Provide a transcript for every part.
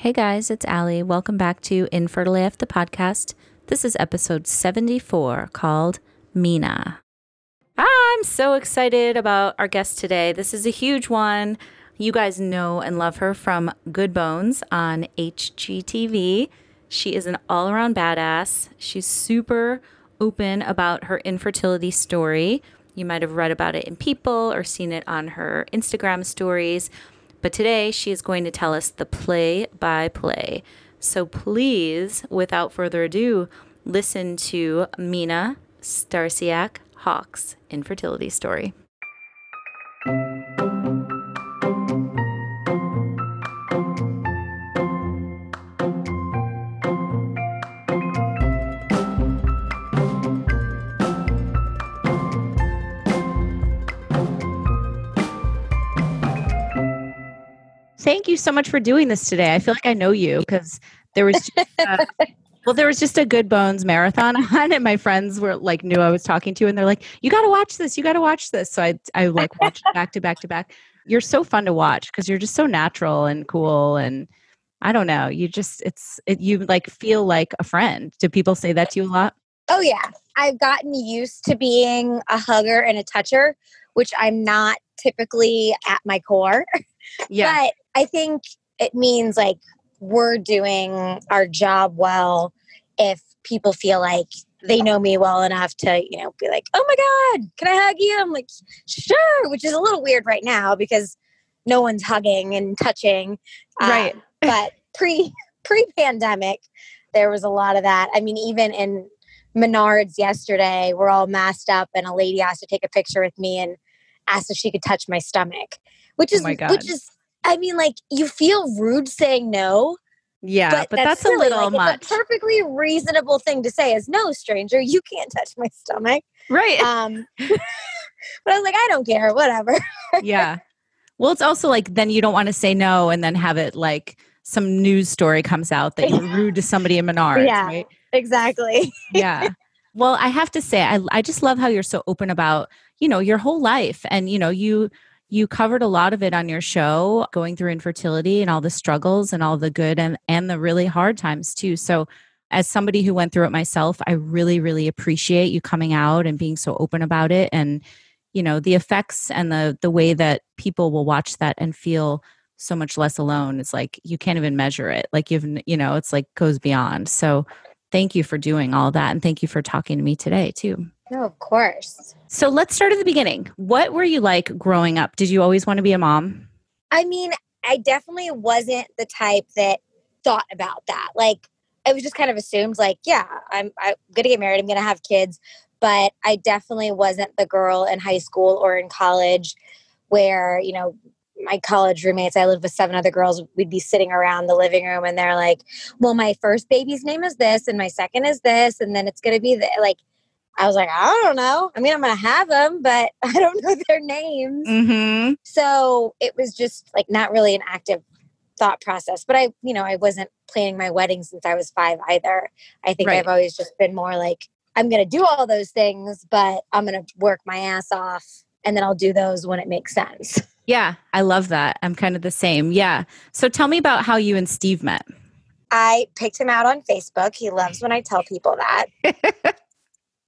Hey guys, it's Ali. Welcome back to Infertile AF, the podcast. This is episode 74 called Mina. I'm so excited about our guest today. This is a huge one. You guys know and love her from Good Bones on HGTV. She is an all around badass. She's super open about her infertility story. You might have read about it in People or seen it on her Instagram stories. But today she is going to tell us the play by play. So please, without further ado, listen to Mina Starsiak Hawk's infertility story. Thank you so much for doing this today. I feel like I know you because there was just, uh, well, there was just a Good Bones marathon on, and my friends were like knew I was talking to, you, and they're like, "You got to watch this. You got to watch this." So I I like watched back to back to back. You're so fun to watch because you're just so natural and cool, and I don't know. You just it's it, you like feel like a friend. Do people say that to you a lot? Oh yeah, I've gotten used to being a hugger and a toucher, which I'm not typically at my core. Yeah. But I think it means like we're doing our job well if people feel like they know me well enough to, you know, be like, oh my God, can I hug you? I'm like, sure, which is a little weird right now because no one's hugging and touching. Right. Um, but pre pre pandemic, there was a lot of that. I mean, even in Menards yesterday, we're all masked up and a lady asked to take a picture with me and asked if she could touch my stomach. Which Oh is God. which is I mean, like you feel rude saying no, Yeah, but, that's, a little Like, much, It's a perfectly reasonable thing to say is no, stranger, you can't touch my stomach. right? Um, but I was like, I don't care, whatever. yeah. Well, it's also like then you don't want to say no and then have it like some news story comes out that you're rude to somebody in Menards, Yeah. right? exactly. Yeah. well, I have to say, I I just love how you're so open about you know your whole life, and you know you you covered a lot of it on your show, going through infertility and all the struggles and all the good and and the really hard times too. So. As somebody who went through it myself, I really, really appreciate you coming out and being so open about it. And you know the effects and the the way that people will watch that and feel so much less alone it's like you can't even measure it like you've you know it's like goes beyond so thank you for doing all that and thank you for talking to me today too No, of course. so let's start at the beginning what were you like growing up did you always want to be a mom I mean, I definitely wasn't the type that thought about that. Like, I was just kind of assumed, like, yeah, I'm, I'm gonna get married, I'm gonna have kids, but I definitely wasn't the girl in high school or in college where you know my college roommates. I lived with seven other girls. We'd be sitting around the living room, and they're like, "Well, my first baby's name is this, and my second is this, and then it's gonna be the like." I was like, I don't know. I mean, I'm gonna have them, but I don't know their names. mm-hmm So it was just like not really an active thought process. But I, you know, I wasn't planning my wedding since I was five either. I think Right. I've always just been more like, I'm going to do all those things, but I'm going to work my ass off and then I'll do those when it makes sense. yeah i love that i'm kind of the same yeah so tell me about how you and steve met I picked him out on Facebook. He loves when I tell people that.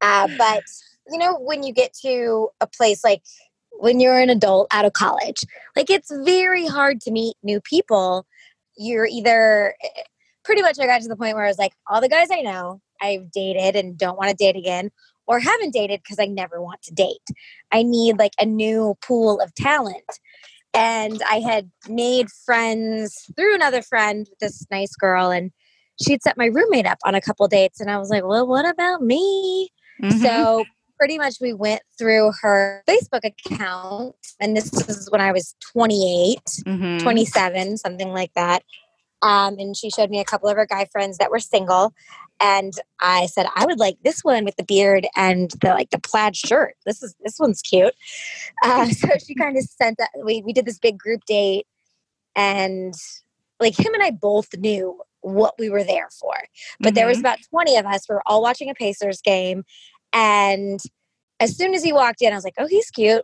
uh, but, you know, when you get to a place like when you're an adult out of college, like it's very hard to meet new people. You're either pretty much I got to the point where I was like, all the guys I know, I've dated and don't want to date again, or haven't dated because I never want to date. I need like a new pool of talent. And I had made friends through another friend this nice girl, and she'd set my roommate up on a couple dates. And I was like, well, what about me? Mm-hmm. So pretty much we went through her Facebook account, and this was when I was 28, mm-hmm. 27, something like that. Um, and she showed me a couple of her guy friends that were single. And I said, I would like this one with the beard and the like the plaid shirt. This is this one's cute. Uh, so she kind of sent that. We we did this big group date, and like him and I both knew what we were there for. But mm-hmm. there was mm-hmm. about twenty of us. We were all watching a Pacers game, and as soon as he walked in, I was like, "Oh, he's cute."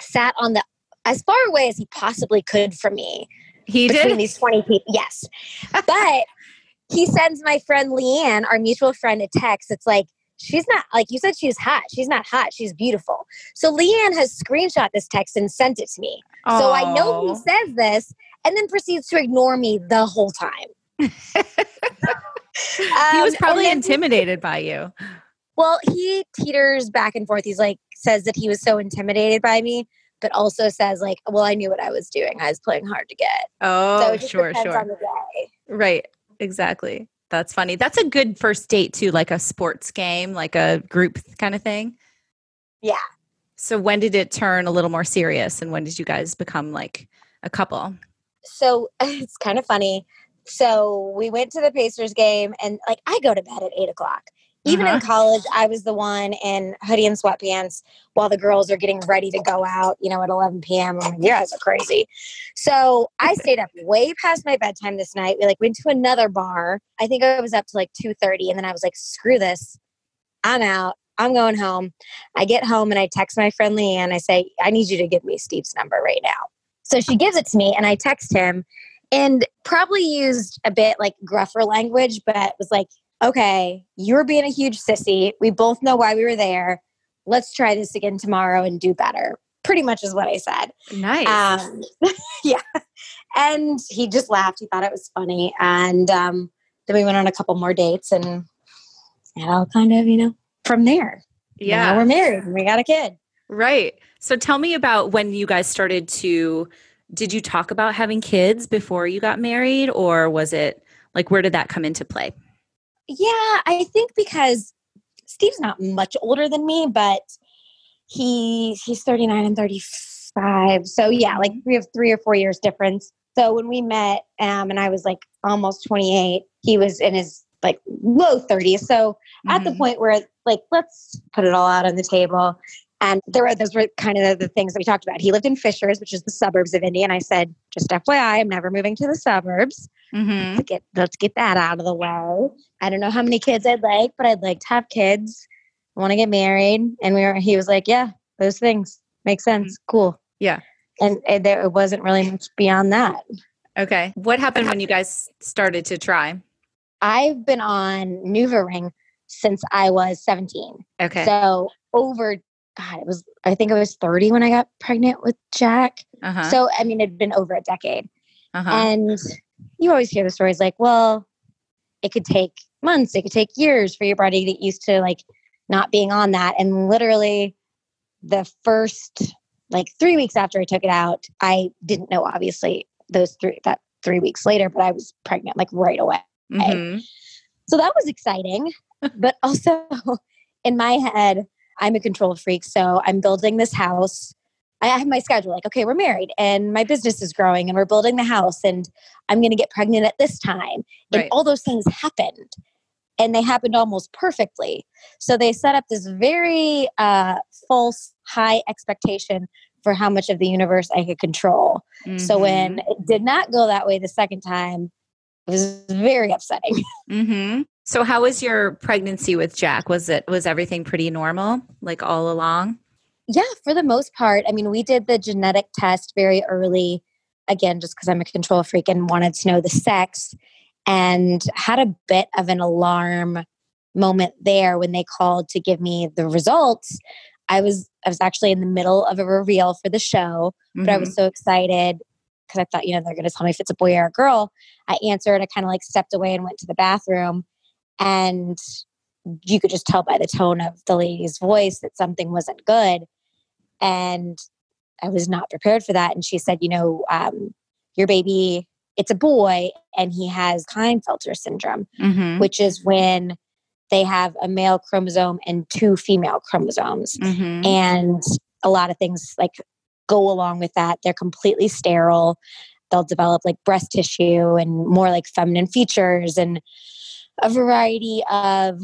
Sat on the as far away as he possibly could from me he between did these 20 people. Yes. but he sends my friend Leanne, our mutual friend, a text. It's like, she's not like you said she's hot she's not hot she's beautiful so leanne has screenshot this text and sent it to me Aww. so i know he says this and then proceeds to ignore me the whole time he was um, probably intimidated by you well he teeters back and forth he's like says that he was so intimidated by me but also says like, well, I knew what I was doing. I was playing hard to get. Oh, so sure, sure. Right. Exactly. That's funny. That's a good first date too, like a sports game, like a group kind of thing. Yeah. So when did it turn a little more serious and when did you guys become like a couple? So it's kind of funny. So we went to the Pacers game and like I go to bed at eight o'clock. Even uh-huh. in college, I was the one in hoodie and sweatpants while the girls are getting ready to go out, you know, at 11 p.m. I'm like, you guys are crazy. So I stayed up way past my bedtime this night. We like went to another bar. I think I was up to like 2.30 and then I was like, screw this. I'm out. I'm going home. I get home and I text my friend Leanne. I say, I need you to give me Steve's number right now. So she gives it to me and I text him and probably used a bit like gruffer language, but was like, okay, you're being a huge sissy. We both know why we were there. Let's try this again tomorrow and do better. Pretty much is what I said. Nice. Um, yeah. And he just laughed. He thought it was funny. And um, then we went on a couple more dates and it all kind of, you know, from there. Yeah. Now we're married and we got a kid. Right. So tell me about when you guys started to, did you talk about having kids before you got married or was it like, where did that come into play? Yeah, I think because Steve's not much older than me, but he he's 39 and 35. So yeah, like we have three or four years difference. So when we met, um, and I was like almost 28, he was in his like low 30s. So mm-hmm. at the mm-hmm. point where like let's put it all out on the table. And there were those were kind of the things that we talked about. He lived in Fishers, which is the suburbs of Indy, and I said, just FYI, I'm never moving to the suburbs. Mm-hmm. Let's get let's get that out of the way. I don't know how many kids I'd like, but I'd like to have kids. I want to get married, and we were. He was like, "Yeah, those things make sense. Mm-hmm. Cool." Yeah, and, and there it wasn't really much beyond that. Okay, what happened when you guys started to try? I've been on NuvaRing since I was 17. Okay. So over God, it was I think I was 30 when I got pregnant with Jack. Uh-huh. So I mean it'd been over a decade. Uh-huh. And you always hear the stories like, well, it could take months, it could take years for your body to get used to like not being on that. And literally the first like three weeks after I took it out, I didn't know obviously those three that three weeks later, but I was pregnant like right away. Mm-hmm. So that was exciting. but also in my head, I'm a control freak. So I'm building this house. I have my schedule like, okay, we're married and my business is growing and we're building the house and I'm going to get pregnant at this time. And right. all those things happened and they happened almost perfectly. So they set up this very uh, false high expectation for how much of the universe I could control. Mm-hmm. So when mm-hmm. it did not go that way the second time, it was very upsetting. Mm-hmm. So how was your pregnancy with Jack? Was it was everything pretty normal like all along? Yeah, for the most part. I mean, we did the genetic test very early again just because I'm a control freak and wanted to know the sex and had a bit of an alarm moment there when they called to give me the results. I was I was actually in the middle of a reveal for the show, mm-hmm. but I was mm-hmm. so excited because I thought, you know, they're going to tell me if it's a boy or a girl. I answered. I kind of like stepped away and went to the bathroom. And you could just tell by the tone of the lady's voice that something wasn't good. And I was not prepared for that. And she said, you know, um, your baby, it's a boy and he has Klinefelter syndrome, Mm-hmm. which is when they have a male chromosome and two female chromosomes. Mm-hmm. And a lot of things like go along with that. They're completely sterile. They'll develop like breast tissue and more like feminine features and a variety of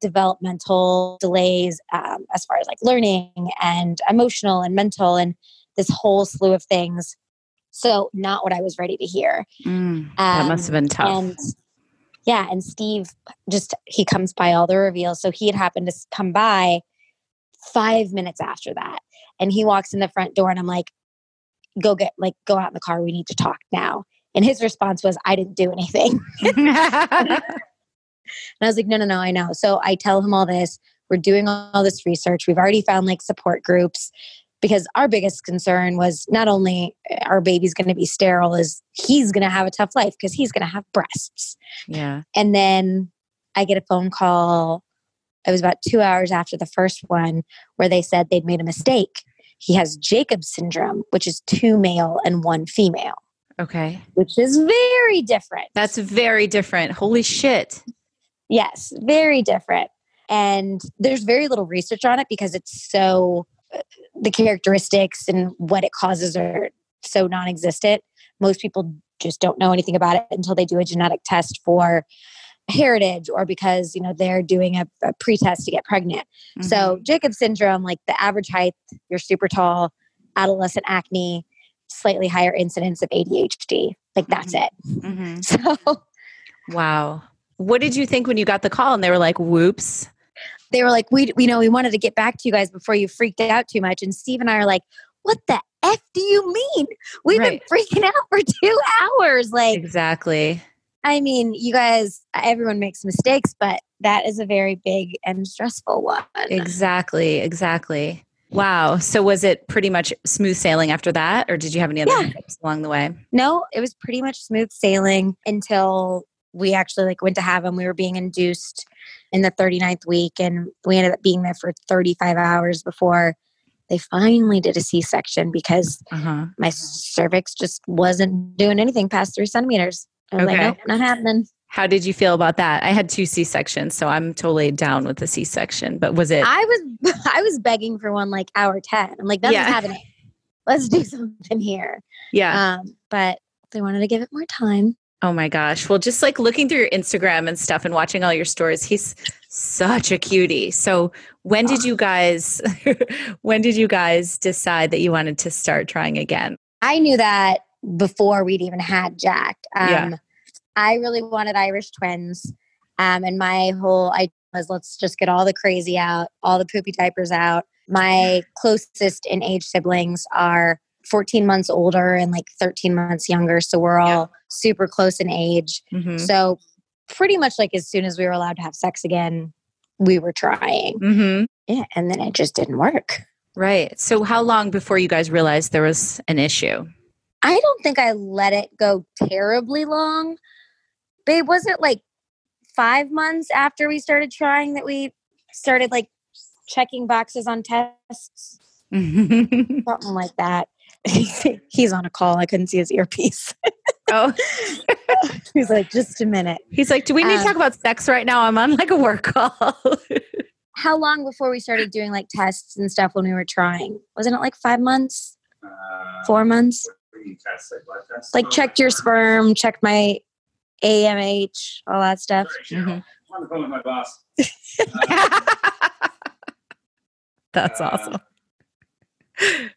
developmental delays um, as far as like learning and emotional and mental and this whole slew of things. So, not what I was ready to hear. Mm, that must have Um, been tough. And yeah, and Steve just he comes by all the reveals. So he had happened to come by five minutes after that. And he walks in the front door and I'm like, go get like go out in the car. We need to talk now. And his response was, I didn't do anything. And I was like, no, no, no, I know. So I tell him all this. We're doing all this research. We've already found like support groups because our biggest concern was not only our baby's going to be sterile, is he's going to have a tough life because he's going to have breasts. yeah. And then I get a phone call. It was about two hours after the first one where they said they'd made a mistake. He has Jacobs syndrome, which is two male and one female, Okay. which is very different. That's very different. Holy shit. Yes, very different. And there's very little research on it because it's so, uh, the characteristics and what it causes are so non existent. Most people just don't know anything about it until they do a genetic test for heritage or because, you know, they're doing a, a pretest to get pregnant. So, Mm-hmm. Jacobs syndrome, like the average height, you're super tall, adolescent acne, slightly higher incidence of ADHD. Like that's it. Mhm. So, Wow. What did you think when you got the call and they were like, whoops? they were like, we, you know, we wanted to get back to you guys before you freaked out too much. And Steve and I are like, what the F do you mean? We've Right. been freaking out for two hours. Like, Exactly. I mean, you guys, everyone makes mistakes, but that is a very big and stressful one. Exactly. Exactly. Wow. So was it pretty much smooth sailing after that, or did you have any other Yeah. along the way? No, it was pretty much smooth sailing until we actually like went to have him. We were being induced in the 39th week and we ended up being there for 35 hours before they finally did a C-section because Uh huh. my cervix just wasn't doing anything past three centimeters. I was like, Okay. nope, not happening. How did you feel about that? I had two C sections, so I'm totally down with the C section. But was it? I was I was begging for one like hour 10. I'm like, that's Yeah. happening. Let's do something here. yeah. Um, but they wanted to give it more time. Oh my gosh. Well, just like looking through your Instagram and stuff and watching all your stories, he's such a cutie. So, when did you guys when did you guys decide that you wanted to start trying again? I knew that before we'd even had Jack. Um, Yeah. I really wanted Irish twins. Um, and my whole idea was let's just get all the crazy out, all the poopy diapers out. My closest in age siblings are 14 months older and like 13 months younger. So we're all super close in age. Mhm. So pretty much like as soon as we were allowed to have sex again, we were trying. Mhm. Yeah. And then it just didn't work. Right. So, how long before you guys realized there was an issue? I don't think I let it go terribly long. Babe, was it like five months after we started trying that we started like checking boxes on tests? Something like that. He's on a call. I couldn't see his earpiece. oh, He's like, just a minute. he's like, "Do we need to Um, talk about sex right now? I'm on like a work call." How long before we started doing like tests and stuff when we were trying? Wasn't it like five months? Uh, Four months? what do you test, like blood tests? Like checked your sperm, checked my AMH, all that stuff. Sorry, Cheryl. Mhm. I'm on the phone with my boss. Uh, That's Uh, awesome.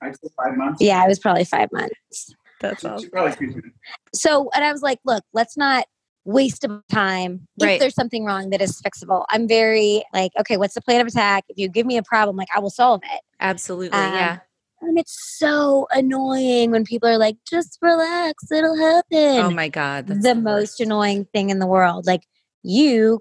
I'd say five months. Yeah, it was probably five months. That's She- she awesome. probably speaks with- so and i was like look let's not waste of time if Right. there's something wrong that is fixable i'm very like okay what's the plan of attack if you give me a problem like i will solve it Absolutely. Um, yeah. and it's so annoying when people are like just relax it'll happen Oh my God. That's the the most annoying thing in the world like you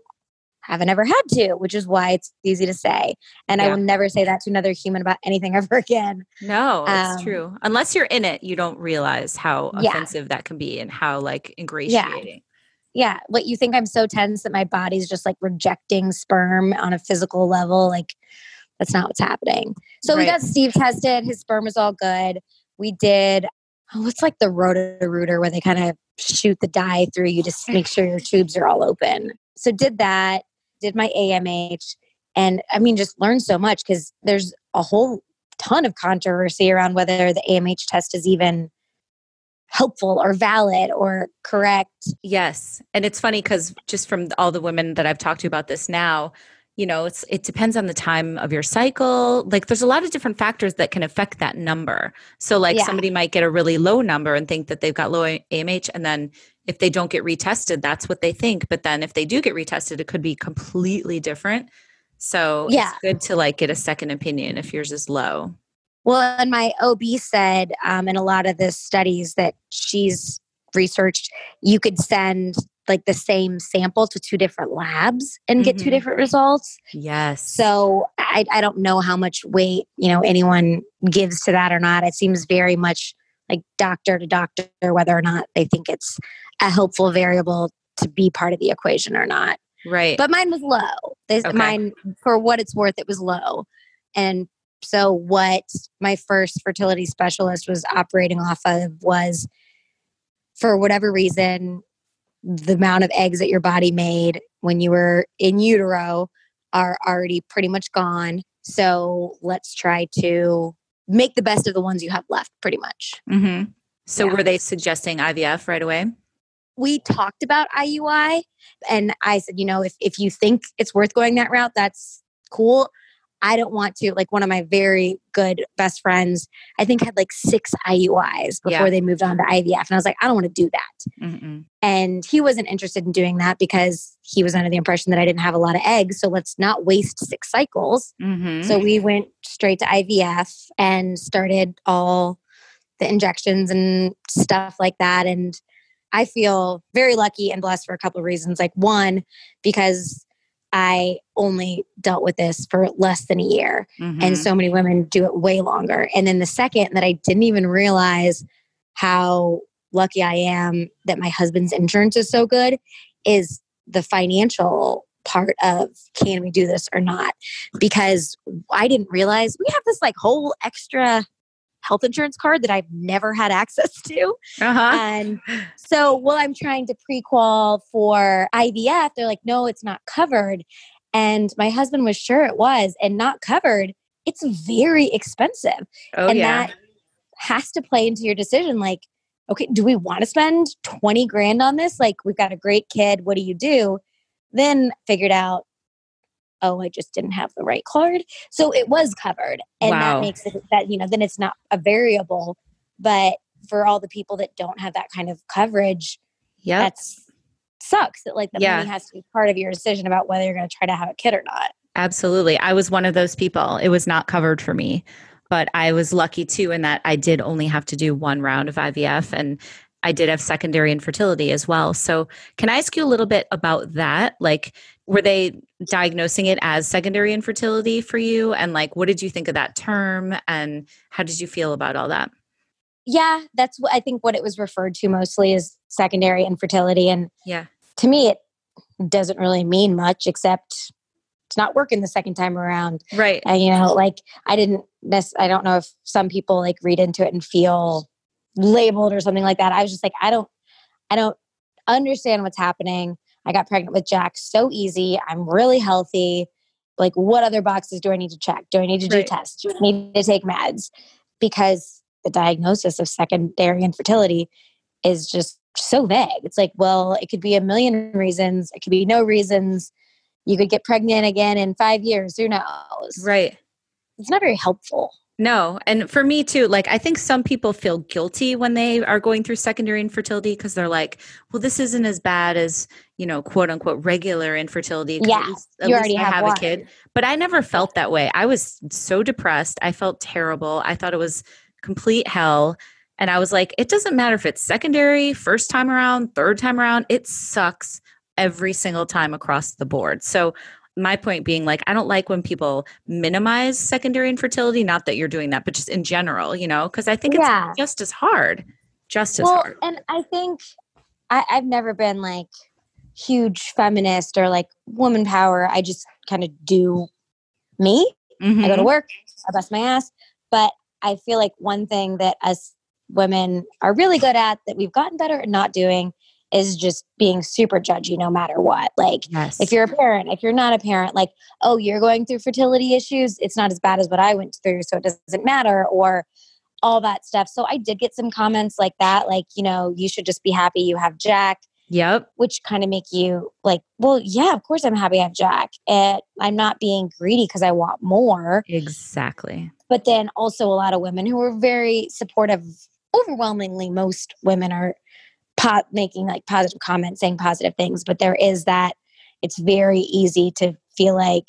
haven't ever had to, which is why it's easy to say. And I will never say that to another human about anything ever again. No, it's Um, true. Unless you're in it, you don't realize how Yeah. offensive that can be and how like ingratiating. Yeah. What you think I'm so tense that my body's just like rejecting sperm on a physical level. Like that's not what's happening. So we got Steve tested. His sperm was all good. We did, oh, what's like the Roto-Rooter where they kind of shoot the dye through you to make sure your tubes are all open. So did that, did my AMH. And I mean, just learned so much because there's a whole ton of controversy around whether the AMH test is even helpful or valid or correct. Yes. And it's funny because just from all the women that I've talked to about this now, you know, it's it depends on the time of your cycle. Like there's a lot of different factors that can affect that number. So like Yeah. somebody might get a really low number and think that they've got low AMH and then if they don't get retested, that's what they think. But then if they do get retested, it could be completely different. So Yeah. it's good to like get a second opinion if yours is low. Well, and my OB said um, in a lot of the studies that she's researched, you could send like the same sample to two different labs and get two Mhm. different results. Yes. So I, I don't know how much weight you know anyone gives to that or not. It seems very much like doctor to doctor whether or not they think it's a helpful variable to be part of the equation or not. right. But mine was low. This, Okay. Mine, for what it's worth, it was low. And so, what my first fertility specialist was operating off of was for whatever reason, the amount of eggs that your body made when you were in utero are already pretty much gone. So, let's try to make the best of the ones you have left, pretty much. hmm So Yeah. were they suggesting IVF right away? we talked about IUI and I said, you know, if, if you think it's worth going that route, that's cool. I don't want to, like one of my very good best friends, I think had like six IUIs before Yeah. they moved on to IVF. And I was like, I don't want to do that. Mm-mm. And he wasn't interested in doing that because he was under the impression that I didn't have a lot of eggs. So let's not waste six cycles. Mhm. So we went straight to IVF and started all the injections and stuff like that. And I feel very lucky and blessed for a couple of reasons. Like, one, because I only dealt with this for less than a year, and Mhm. so many women do it way longer. And then the second, that I didn't even realize how lucky I am that my husband's insurance is so good is the financial part of can we do this or not because I didn't realize we have this like whole extra health insurance card that I've never had access to. uh-huh. And so while I'm trying to pre-qual for IVF, they're like, no, it's not covered. And my husband was sure it was and not covered. It's very expensive. oh and yeah. that has to play into your decision. Like, okay, do we want to spend 20 grand on this? Like, we've got a great kid. What do you do? Then figured out, oh, I just didn't have the right card. So it was covered. And Wow. that makes it that, you know, then it's not a variable. But for all the people that don't have that kind of coverage, yeah, that's sucks that like the Yeah. money has to be part of your decision about whether you're going to try to have a kid or not. Absolutely. I was one of those people. It was not covered for me, but I was lucky too in that I did only have to do one round of IVF and I did have secondary infertility as well. So, can I ask you a little bit about that? Like, were they diagnosing it as secondary infertility for you? And, like, what did you think of that term? And how did you feel about all that? Yeah, that's what I think what it was referred to mostly is secondary infertility. And Yeah. to me, it doesn't really mean much except it's not working the second time around. Right. And, you know, like I didn't, nec- I don't know if some people like read into it and feel labeled or something like that. I was just like, I don't, I don't understand what's happening. I got pregnant with Jack so easy. I'm really healthy. Like, what other boxes do I need to check? Do I need to do Right. tests? Do I need to take meds? Because the diagnosis of secondary infertility is just so vague. It's like, well, it could be a million reasons. It could be no reasons. You could get pregnant again in five years. Who knows? Right. It's not very helpful. No. And for me too, like I think some people feel guilty when they are going through secondary infertility because they're like, well, this isn't as bad as, you know, quote unquote regular infertility. Yeah, At least, at you already I have have a kid. But I never felt that way. I was so depressed. I felt terrible. I thought it was complete hell. And I was like, it doesn't matter if it's secondary, first time around, third time around, it sucks every single time across the board. So my point being like I don't like when people minimize secondary infertility, not that you're doing that, but just in general, you know, because I think it's Yeah. just as hard. Just as well, hard. and I think I, I've never been like huge feminist or like woman power. I just kind of do me. I go to Mhm. work, I bust my ass. But I feel like one thing that us women are really good at that we've gotten better at not doing is just being super judgy no matter what. Like Yes. if you're a parent, if you're not a parent, like, oh, you're going through fertility issues, it's not as bad as what I went through, so it doesn't matter, or all that stuff. So I did get some comments like that, like, you know, you should just be happy you have Jack, Yep. which kind of make you like, well, yeah, of course I'm happy I have Jack. And I'm not being greedy because I want more. Exactly. But then also a lot of women who are very supportive, overwhelmingly, most women are po- making like positive comments, saying positive things. But there is that it's very easy to feel like,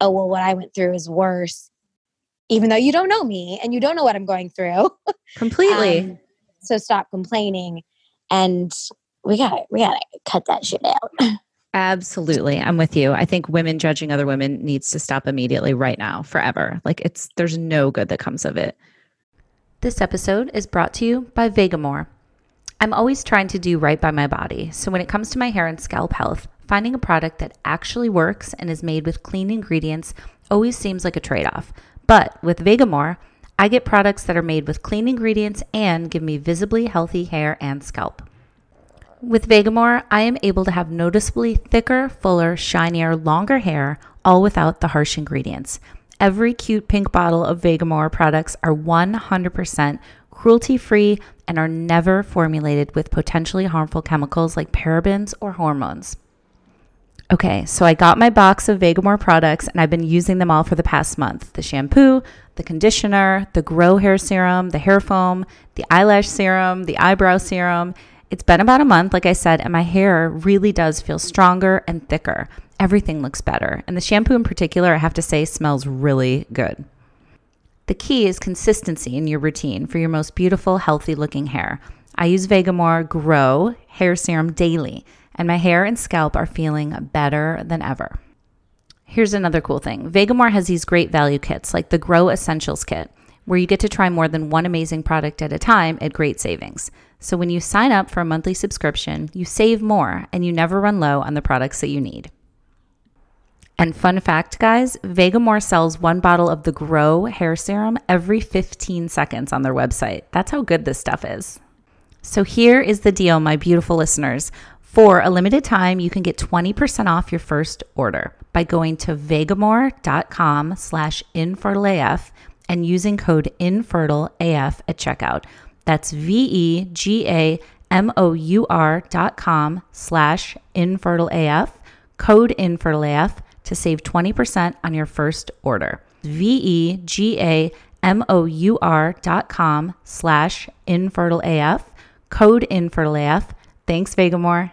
oh, well, what I went through is worse, even though you don't know me and you don't know what I'm going through. Completely. Um, so stop complaining. And we got we got to cut that shit out. Absolutely. I'm with you. I think women judging other women needs to stop immediately right now, forever. Like it's there's no good that comes of it. This episode is brought to you by Vegamour. I'm always trying to do right by my body. So when it comes to my hair and scalp health, finding a product that actually works and is made with clean ingredients always seems like a trade-off. But with Vegamour, I get products that are made with clean ingredients and give me visibly healthy hair and scalp. With Vegamour, I am able to have noticeably thicker, fuller, shinier, longer hair, all without the harsh ingredients. Every cute pink bottle of Vegamour products are 100% cruelty free and are never formulated with potentially harmful chemicals like parabens or hormones. Okay, so I got my box of Vegamour products and I've been using them all for the past month the shampoo, the conditioner, the grow hair serum, the hair foam, the eyelash serum, the eyebrow serum. It's been about a month, like I said, and my hair really does feel stronger and thicker. Everything looks better. And the shampoo in particular, I have to say, smells really good. The key is consistency in your routine for your most beautiful, healthy looking hair. I use Vegamour Grow hair serum daily, and my hair and scalp are feeling better than ever. Here's another cool thing Vegamour has these great value kits, like the Grow Essentials Kit, where you get to try more than one amazing product at a time at great savings. So when you sign up for a monthly subscription, you save more and you never run low on the products that you need. And fun fact, guys, Vegamour sells one bottle of the Grow hair serum every 15 seconds on their website. That's how good this stuff is. So here is the deal, my beautiful listeners. For a limited time, you can get 20% off your first order by going to vegamour.com slash infertileaf and using code infertileaf at checkout. That's V-E-G-A-M-O-U-R dot com slash infertileaf, code infertileaf to save 20% on your first order. V-E-G-A-M-O-U-R dot com slash infertileaf, code infertileaf. Thanks, Vegamour.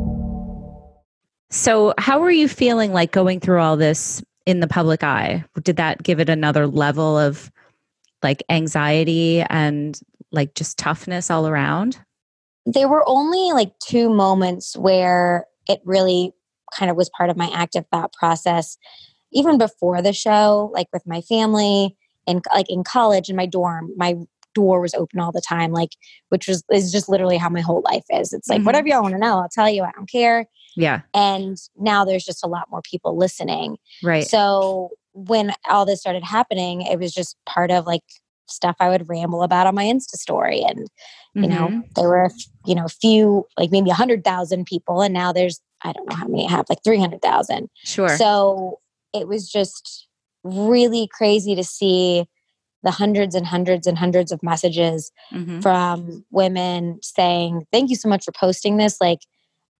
So, how were you feeling like going through all this in the public eye? Did that give it another level of like anxiety and like just toughness all around? there were only like two moments where it really kind of was part of my active thought process even before the show like with my family and like in college in my dorm my door was open all the time like which was is just literally how my whole life is it's like Mhm. whatever y'all want to know i'll tell you i don't care Yeah, and now there's just a lot more people listening right. so when all this started happening it was just part of like stuff i would ramble about on my insta story and you know Mhm. there were you know a few like maybe a hundred thousand people and now there's i don't know how many I have like 300000 sure. so it was just really crazy to see the hundreds and hundreds and hundreds of messages Mhm. from women saying thank you so much for posting this like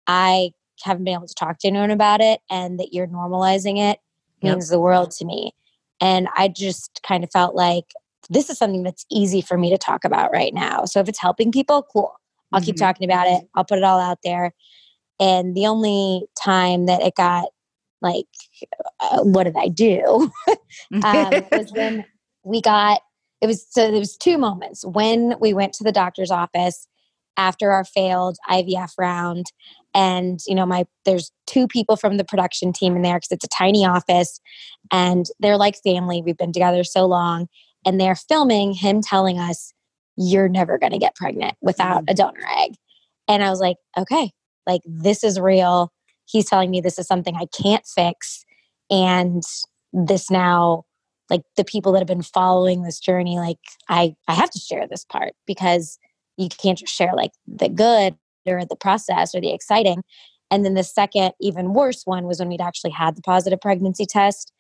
i haven't been able to talk to anyone about it and that you're normalizing it Yep. means the world to me. And I just kind of felt like this is something that's easy for me to talk about right now. So if it's helping people, cool. I'll keep Mhm. talking about it. I'll put it all out there. And the only time that it got like, uh, what did I do? um, was when we got it was so there was two moments when we went to the doctor's office after our failed IVF round and you know my there's two people from the production team in there because it's a tiny office and they're like family we've been together so long and they're filming him telling us you're never going to get pregnant without mm. a donor egg. And I was like okay like this is real. He's telling me this is something I can't fix and this now like the people that have been following this journey like i i have to share this part because you can't just share like the good or the process or the exciting and then the second even worse one was when we'd actually had the positive pregnancy test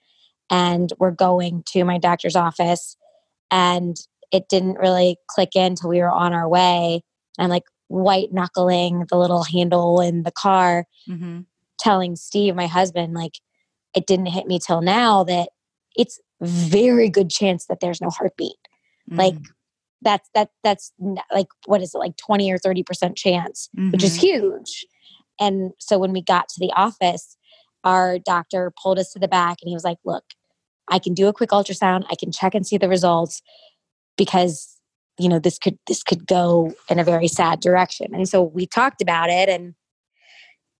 and we're going to my doctor's office and it didn't really click in till we were on our way and like white knuckling the little handle in the car Mhm. telling Steve, my husband, like it didn't hit me till now that it's very good chance that there's no heartbeat. Like Mhm. That's that that's like what is it like 20 or 30% chance, which is Mhm. huge. And so when we got to the office, our doctor pulled us to the back and he was like, "Look, I can do a quick ultrasound. I can check and see the results because you know this could this could go in a very sad direction." And so we talked about it and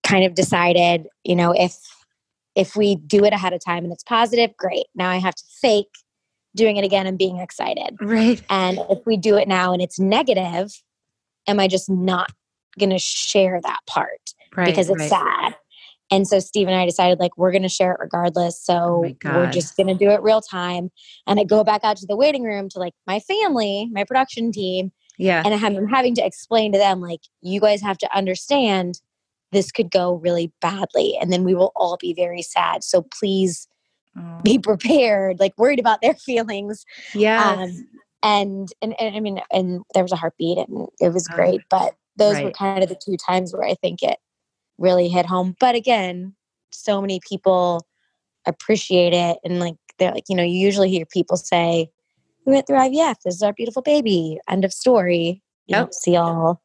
kind of decided, you know, if if we do it ahead of time and it's positive, great. Now I have to fake doing it again and being excited. Right. And if we do it now and it's negative, am I just not going to share that part Right. because it's right. sad? And so Steve and I decided like we're going to share it regardless. So oh my we're just going to do it real time. And I go back out to the waiting room to like my family, my production team, Yeah. and I'm having to explain to them like you guys have to understand this could go really badly and then we will all be very sad. So please Oh. be prepared, like worried about their feelings. Yeah. Um, and, and and I mean, and there was a heartbeat, and it was Oh, great. But those were kind of the two times where I think it really hit home. But again, so many people appreciate it, and like they're like, you know, you usually hear people say, "We went through IVF. This is our beautiful baby." End of story. You Yep. don't see all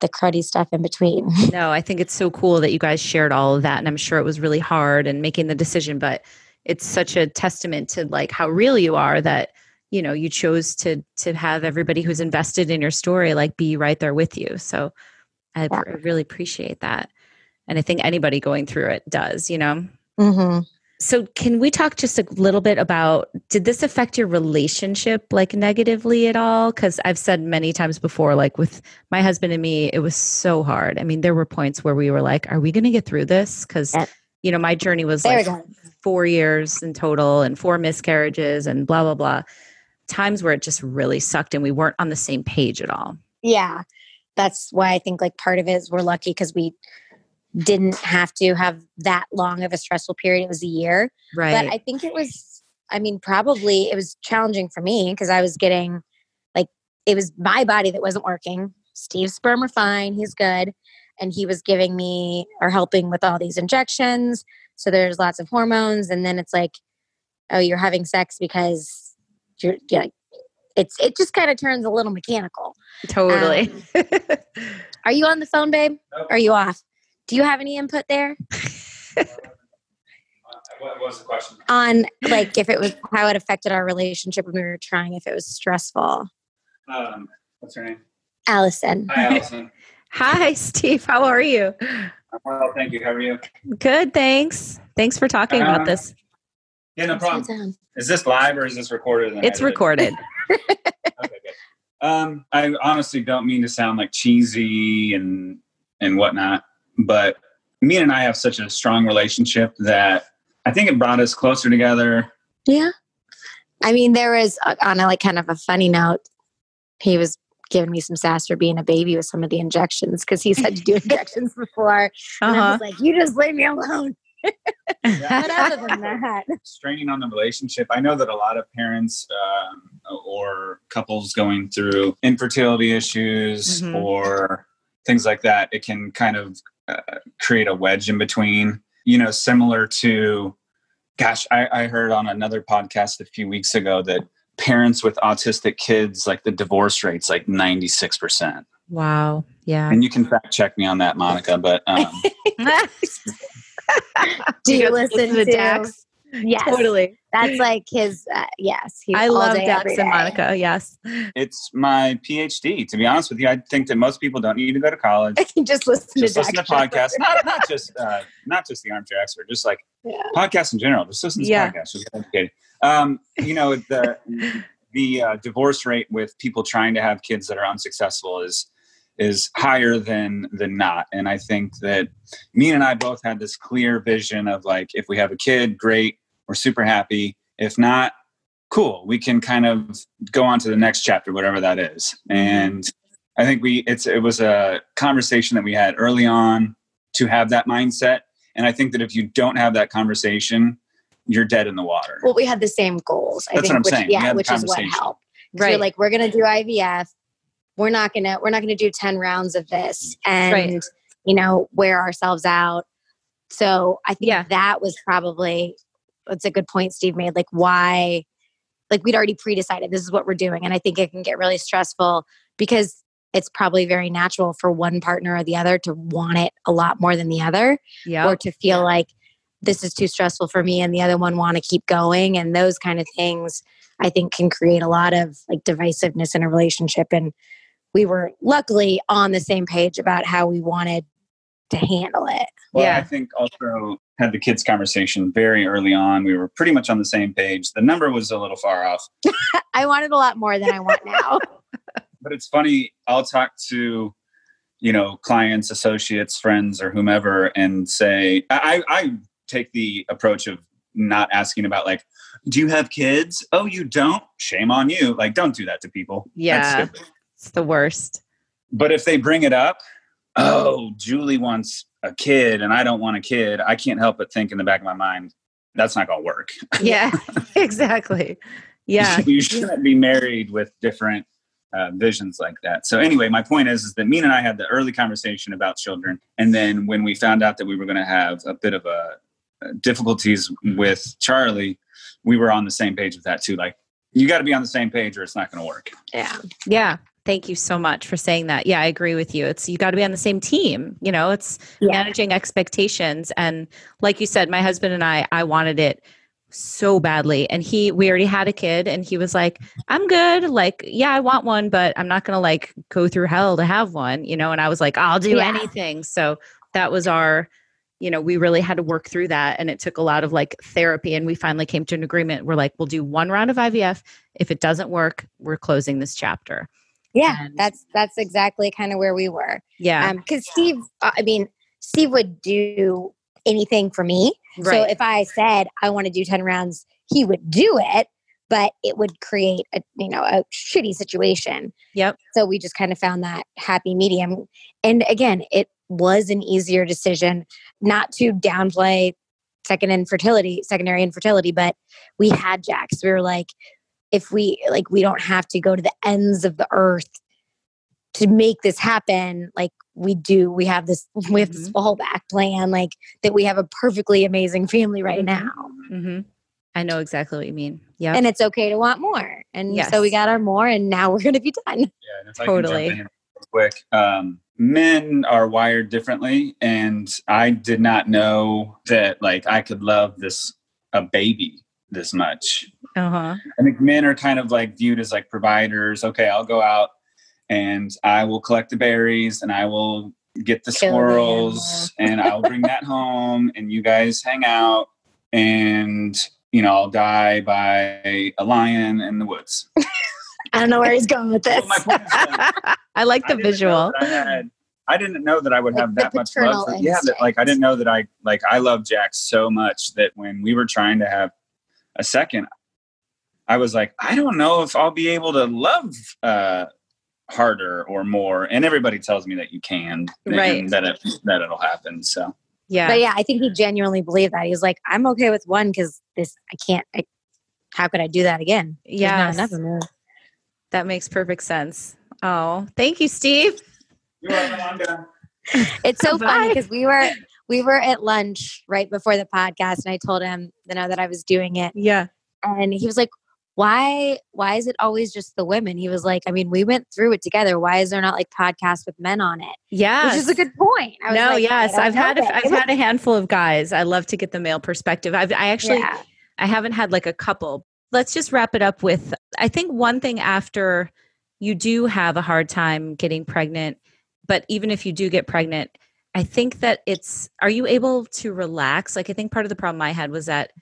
the cruddy stuff in between. no, I think it's so cool that you guys shared all of that. And I'm sure it was really hard and making the decision, but it's such a testament to like how real you are that, you know, you chose to to have everybody who's invested in your story like be right there with you. So I, Yeah. Really appreciate that. And I think anybody going through it does, you know. mm-hmm. So can we talk just a little bit about did this affect your relationship like negatively at all? Cuz I've said many times before like with my husband and me it was so hard. I mean there were points where we were like are we going to get through this Yeah. you know my journey was There like 4 years in total and four miscarriages and blah blah blah. Times where it just really sucked and we weren't on the same page at all. Yeah. That's why I think like part of it is we're lucky because we didn't have to have that long of a stressful period. It was a year. Right. But I think it was, I mean, probably it was challenging for me because I was getting like, it was my body that wasn't working. Steve's sperm were fine. He's good. And he was giving me or helping with all these injections. So there's lots of hormones. And then it's like, oh, you're having sex because you're, yeah, it's, it just kind of turns a little mechanical. totally. Are you on the phone, babe? Nope. Are you off? Do you have any input there What what was the question? on like if it was how it affected our relationship when we were trying, if it was stressful? Um, what's her name? Allison. Hi, Allison. Hi Steve, how are you? I'm well, thank you. How are you? Good, thanks. Thanks for talking about Um, this. Yeah, no problem. Is this live or is this recorded? It's edited? recorded. Okay, good. Um, I honestly don't mean to sound like cheesy and and whatnot, but me and I have such a strong relationship that I think it brought us closer together. Yeah. I mean, there was uh, on a like kind of a funny note, he was giving me some sass for being a baby with some of the injections because he's had to do injections before. And I Uh-huh. was like, you just leave me alone. But Uh-huh. other than that, straining on the relationship. I know that a lot of parents um, or couples going through infertility issues Mhm. or things like that, it can kind of uh, create a wedge in between. You know, similar to, gosh, I, I heard on another podcast a few weeks ago that parents with autistic kids, like the divorce rate's like ninety six percent. Wow. Yeah. And you can fact check me on that, Monica. But um, Do you guys listen to Dax? Yes, Totally. That's like his. Uh, yes, he's I all love day, Dax and. Monica. Yes. it's my PhD. To be honest with you, I think that most people don't need to go to college. just listen just to listen to Dax. podcasts, not not just uh, not just the armchair expert, just like Yeah. podcasts in general. Just listen to Yeah. podcasts. Just educated. Um, you know the the uh, divorce rate with people trying to have kids that are unsuccessful is is higher than than not, and I think that me and I both had this clear vision of like if we have a kid, great, we're super happy. If not, cool, we can kind of go on to the next chapter, whatever that is, and. I think we it's it was a conversation that we had early on to have that mindset. And I think that if you don't have that conversation, you're dead in the water. Well, we had the same goals. I That's think, what I'm which, saying. Yeah, which is what conversation. helped. 'Cause Right. We're like, we're gonna do IVF. We're not gonna we're not gonna do ten rounds of this and Right. you know wear ourselves out. So I think Yeah. that was probably that's a good point Steve made. Like why, like we'd already pre-decided this is what we're doing, and I think it can get really stressful because it's probably very natural for one partner or the other to want it a lot more than the other Yeah. or to feel like this is too stressful for me and the other one want to keep going and those kind of things i think can create a lot of like divisiveness in a relationship and we were luckily on the same page about how we wanted to handle it Well, Yeah. I think also had the kids conversation very early on. We were pretty much on the same page. The number was a little far off, i wanted a lot more than i want now but it's funny. I'll talk to you know clients, associates, friends, or whomever, and say I, I take the approach of not asking about like, do you have kids? Oh, you don't? Shame on you. Like, don't do that to people. Yeah. stupid. It's the worst. But if they bring it up, oh, Julie wants a kid and I don't want a kid, I can't help but think in the back of my mind, that's not going to work. Yeah. exactly. Yeah. you shouldn't be married with different uh, visions like that. So anyway, my point is, is that Mina and I had the early conversation about children, and then when we found out that we were going to have a bit of a uh, difficulties with Charlie, we were on the same page with that too. Like, you got to be on the same page, or it's not going to work. yeah Yeah. Thank you so much for saying that. Yeah, I agree with you. It's you got to be on the same team. You know, it's Yeah. managing expectations and like you said, my husband and I I wanted it so badly and he we already had a kid and he was like, "I'm good. Like, yeah, I want one, but I'm not going to like go through hell to have one." You know, and I was like, "I'll do Yeah. anything." So that was our you know, we really had to work through that and it took a lot of like therapy and we finally came to an agreement. We're like, we'll do one round of IVF. If it doesn't work, we're closing this chapter. Yeah And- that's that's exactly kind of where we were Yeah. um because steve uh, i mean steve would do anything for me So if I said I want to do 10 rounds, he would do it, but it would create a you know a shitty situation. Yep. So we just kind of found that happy medium. And again, it was an easier decision not to downplay second infertility, secondary infertility, but we had Jack. So we were like, if we like we don't have to go to the ends of the earth to make this happen, like we do, we have this we have this fallback plan, like that we have a perfectly amazing family right Mhm. now. hmm I know exactly what you mean. Yeah. And it's okay to want more. And so we got our more and now we're gonna be done. Yeah, and if I can jump Totally. in quick, um, men are wired differently, and I did not know that like I could love this a baby this much. Uh huh. I think men are kind of like viewed as like providers. Okay, I'll go out and I will collect the berries and I will get the Kill the squirrels and I'll bring that home and you guys hang out and you know I'll die by a lion in the woods. I don't know where he's going with this. Well, my point is, like, I like the didn't visual. I, didn't know that I would Like have that much love. For, yeah, that, like I didn't know that I like I love Jack so much that when we were trying to have a second, I was like, I don't know if I'll be able to love uh, harder or more. And everybody tells me that you can, and Right. that it that it'll happen. So Yeah. But yeah, I think he genuinely believed that. He was like, I'm okay with one because this I can't I, how could I do that again? Yeah, not Yes. enough of me. That makes perfect sense. Oh, thank you, Steve. you're welcome. I'm done. it's so funny because we were we were at lunch right before the podcast, and I told him you know that I was doing it, Yeah. and he was like, "Why? Why is it always just the women?" He was like, "I mean, we went through it together. Why is there not like podcasts with men on it?" Yeah. Which is a good point. I was no, like, yes, i've had a, I've had a handful of guys. I love to get the male perspective. I've I actually yeah. I haven't had like a couple. Let's just wrap it up with I think one thing after you do have a hard time getting pregnant, but even if you do get pregnant, I think that it's are you able to relax? Like I think part of the problem I had was that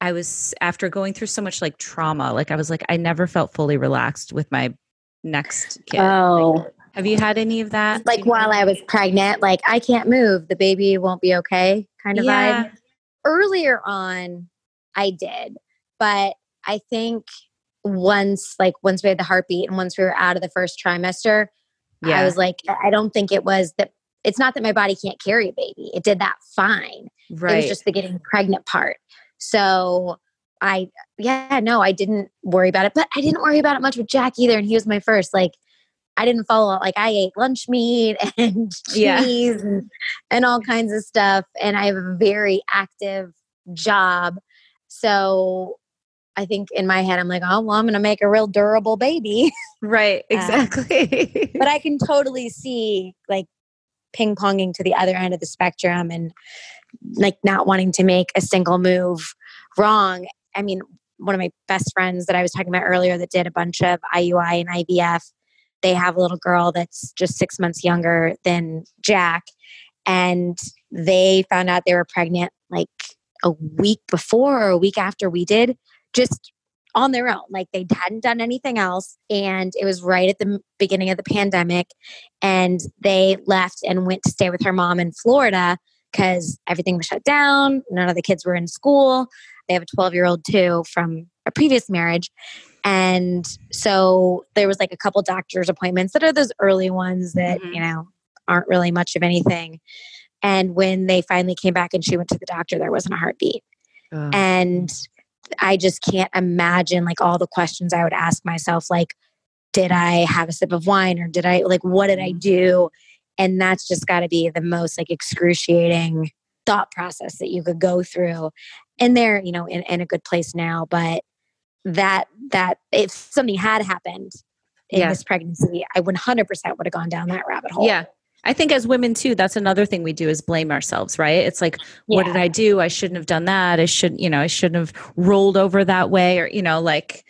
I was after going through so much like trauma, like I was like I never felt fully relaxed with my next kid. Oh, Have you had any of that? like while I was pregnant, like I can't move, the baby won't be okay, kind of Yeah. vibe. Earlier on, I did, but I think once, like once we had the heartbeat and once we were out of the first trimester, Yeah. I was like, I don't think it was that. It's not that my body can't carry a baby; it did that fine. right. It was just the getting pregnant part. So I, yeah, no, I didn't worry about it, but I didn't worry about it much with Jack either. And he was my first. Like, I didn't follow, like, I ate lunch meat and Yeah. cheese and, and all kinds of stuff. And I have a very active job. So I think in my head, I'm like, oh, well, I'm going to make a real durable baby. right, Uh, exactly. but I can totally see like ping ponging to the other end of the spectrum and like not wanting to make a single move wrong. I mean, one of my best friends that I was talking about earlier that did a bunch of IUI and IVF, they have a little girl that's just six months younger than Jack. And they found out they were pregnant like a week before or a week after we did, just on their own. Like they hadn't done anything else. And it was right at the beginning of the pandemic. And they left and went to stay with her mom in Florida because everything was shut down. None of the kids were in school. They have a 12 year old too from a previous marriage. And so there was like a couple doctor's appointments that are those early ones that, Mhm. you know, aren't really much of anything. And when they finally came back and she went to the doctor, there wasn't a heartbeat. And I just can't imagine like all the questions I would ask myself, like, did I have a sip of wine or did I like what did I mm. do? And that's just got to be the most like excruciating thought process that you could go through. And they're, you know, in, in a good place now. But that that if something had happened in Yeah. this pregnancy, I 100% would have gone down that rabbit hole. Yeah. I think as women too, that's another thing we do is blame ourselves, right? It's like, what did I do? I shouldn't have done that. I shouldn't, you know, I shouldn't have rolled over that way or, you know, like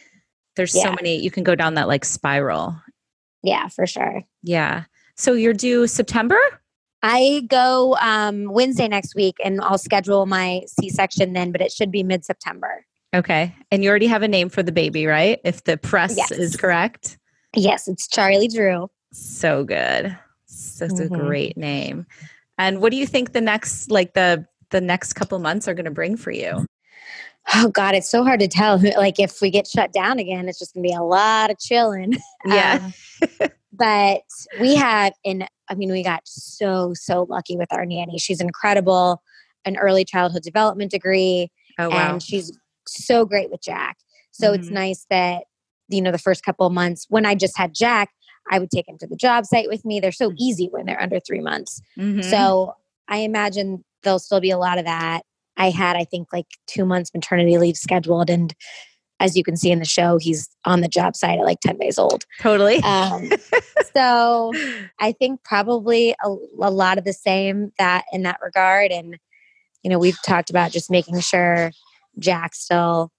there's so many, you can go down that like spiral. Yeah, for sure. Yeah. So you're due September? I go um, Wednesday next week and I'll schedule my C section then, but it should be mid September. Okay. And you already have a name for the baby, right? If the press Yes. is correct. Yes, it's Charlie Drew. So good. That's a Mhm. great name. And what do you think the next, like the, the next couple months are going to bring for you? Oh God, it's so hard to tell. Like if we get shut down again, it's just gonna be a lot of chilling. Yeah. Um, but we have, and I mean, we got so so lucky with our nanny. She's incredible, an early childhood development degree, Oh, wow. and she's so great with Jack. So it's Mhm. nice that you know the first couple of months when I just had Jack, I would take him to the job site with me. They're so Mm. easy when they're under three months. Mhm. So I imagine there'll still be a lot of that. I had, I think, like two months maternity leave scheduled. And as you can see in the show, he's on the job site at like 10 days old. totally. Um, so I think probably a, a lot of the same that in that regard. And, you know, we've talked about just making sure Jack still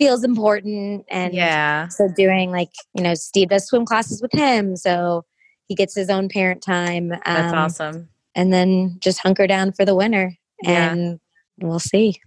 feels important. And yeah. so doing like, you know, Steve does swim classes with him. So he gets his own parent time. That's Um, awesome. and then just hunker down for the winter Yeah. and we'll see.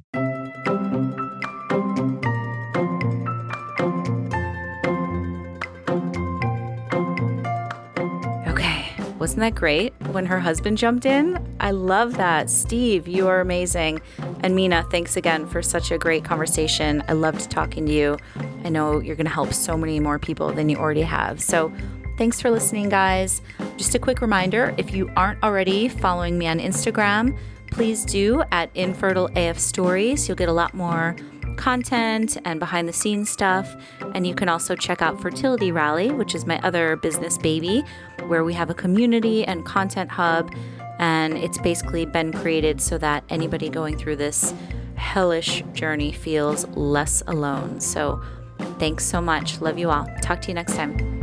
Wasn't that great when her husband jumped in? I love that. Steve, you are amazing. And Mina, thanks again for such a great conversation. I loved talking to you. I know you're going to help so many more people than you already have. So thanks for listening, guys. Just a quick reminder if you aren't already following me on Instagram, please do at Infertile AF Stories. You'll get a lot more content and behind the scenes stuff. And you can also check out Fertility Rally, which is my other business baby, where we have a community and content hub. And it's basically been created so that anybody going through this hellish journey feels less alone. So thanks so much. Love you all. Talk to you next time.